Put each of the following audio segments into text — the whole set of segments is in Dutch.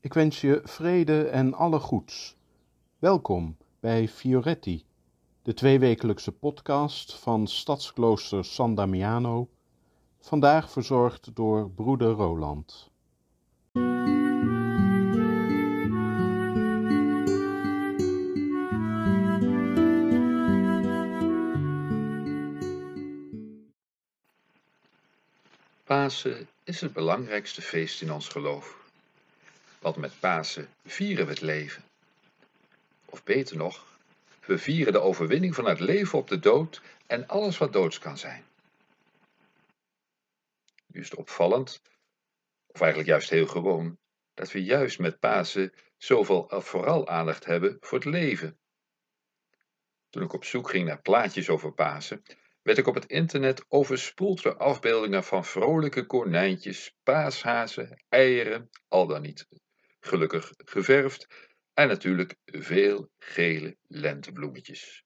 Ik wens je vrede en alle goeds. Welkom bij Fioretti, de tweewekelijkse podcast van Stadsklooster San Damiano, vandaag verzorgd door broeder Roland. Pasen is het belangrijkste feest in ons geloof. Want met Pasen vieren we het leven. Of beter nog, we vieren de overwinning van het leven op de dood en alles wat doods kan zijn. Nu is het opvallend, of eigenlijk juist heel gewoon, dat we juist met Pasen zoveel of vooral aandacht hebben voor het leven. Toen ik op zoek ging naar plaatjes over Pasen, werd ik op het internet overspoeld door afbeeldingen van vrolijke konijntjes, paashazen, eieren, al dan niet gelukkig geverfd, en natuurlijk veel gele lentebloemetjes.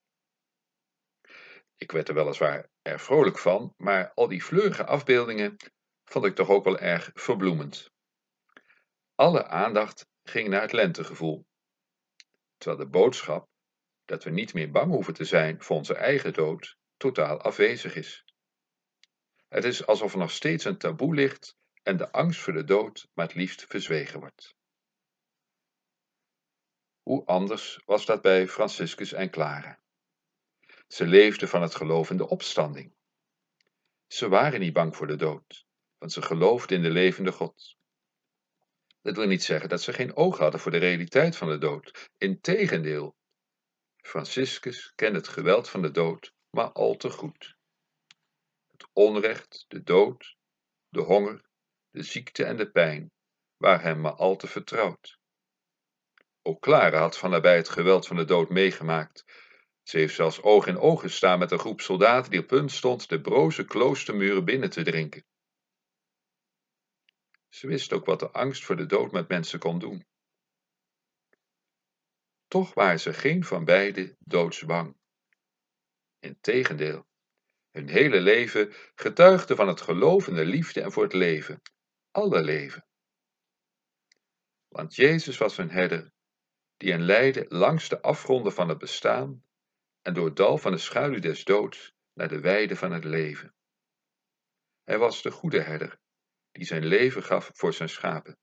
Ik werd er weliswaar erg vrolijk van, maar al die fleurige afbeeldingen vond ik toch ook wel erg verbloemend. Alle aandacht ging naar het lentegevoel, terwijl de boodschap dat we niet meer bang hoeven te zijn voor onze eigen dood totaal afwezig is. Het is alsof er nog steeds een taboe ligt en de angst voor de dood maar het liefst verzwegen wordt. Hoe anders was dat bij Franciscus en Clara? Ze leefden van het geloof in de opstanding. Ze waren niet bang voor de dood, want ze geloofden in de levende God. Dat wil niet zeggen dat ze geen oog hadden voor de realiteit van de dood. Integendeel, Franciscus kende het geweld van de dood maar al te goed. Het onrecht, de dood, de honger, de ziekte en de pijn waren hem maar al te vertrouwd. Ook Clara had van nabij het geweld van de dood meegemaakt. Ze heeft zelfs oog in oog gestaan met een groep soldaten die op punt stond de broze kloostermuren binnen te drinken. Ze wist ook wat de angst voor de dood met mensen kon doen. Toch waren ze geen van beiden doodsbang. Integendeel, hun hele leven getuigde van het geloof in de liefde en voor het leven, alle leven. Want Jezus was een herder die hen leidde langs de afgronden van het bestaan en door het dal van de schaduw des doods naar de weide van het leven. Hij was de goede herder die zijn leven gaf voor zijn schapen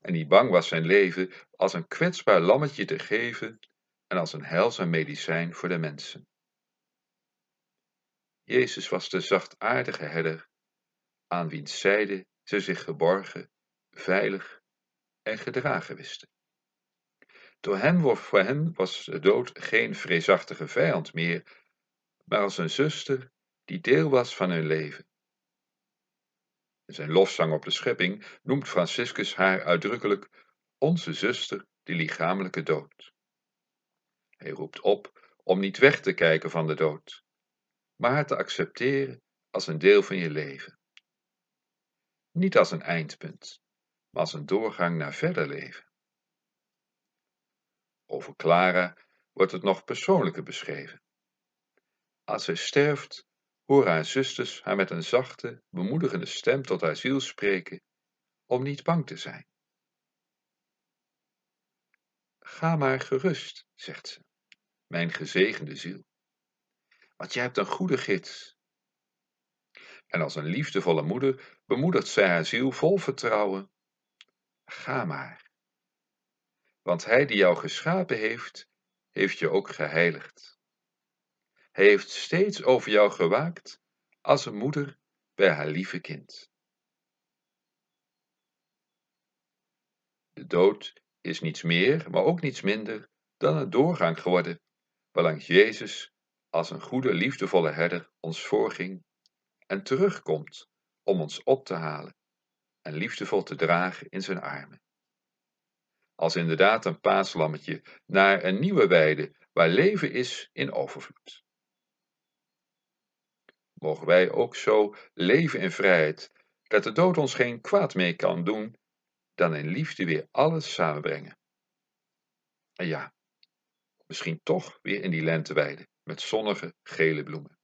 en die bang was zijn leven als een kwetsbaar lammetje te geven en als een heilzaam medicijn voor de mensen. Jezus was de zachtaardige herder, aan wiens zijde ze zich geborgen, veilig en gedragen wisten. Door hem, voor hen was de dood geen vreesachtige vijand meer, maar als een zuster die deel was van hun leven. In zijn lofzang op de schepping noemt Franciscus haar uitdrukkelijk onze zuster, die lichamelijke dood. Hij roept op om niet weg te kijken van de dood, maar het te accepteren als een deel van je leven. Niet als een eindpunt, maar als een doorgang naar verder leven. Over Clara wordt het nog persoonlijker beschreven. Als zij sterft, horen haar zusters haar met een zachte, bemoedigende stem tot haar ziel spreken om niet bang te zijn. Ga maar gerust, zegt ze, mijn gezegende ziel want jij hebt een goede gids. En als een liefdevolle moeder bemoedigt zij haar ziel vol vertrouwen. Ga maar. Want hij die jou geschapen heeft, heeft je ook geheiligd. Hij heeft steeds over jou gewaakt als een moeder bij haar lieve kind. De dood is niets meer, maar ook niets minder dan een doorgang geworden, waarlangs Jezus als een goede, liefdevolle herder ons voorging en terugkomt om ons op te halen en liefdevol te dragen in zijn armen. Als inderdaad een paaslammetje naar een nieuwe weide waar leven is in overvloed. Mogen wij ook zo leven in vrijheid, dat de dood ons geen kwaad meer kan doen, dan in liefde weer alles samenbrengen. En ja, misschien toch weer in die lenteweide met zonnige gele bloemen.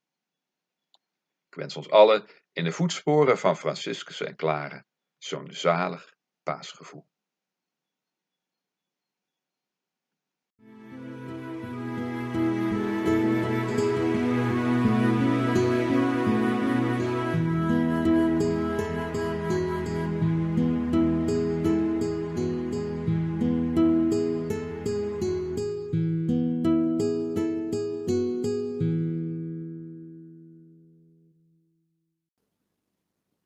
Ik wens ons allen in de voetsporen van Franciscus en Clara zo'n zalig paasgevoel.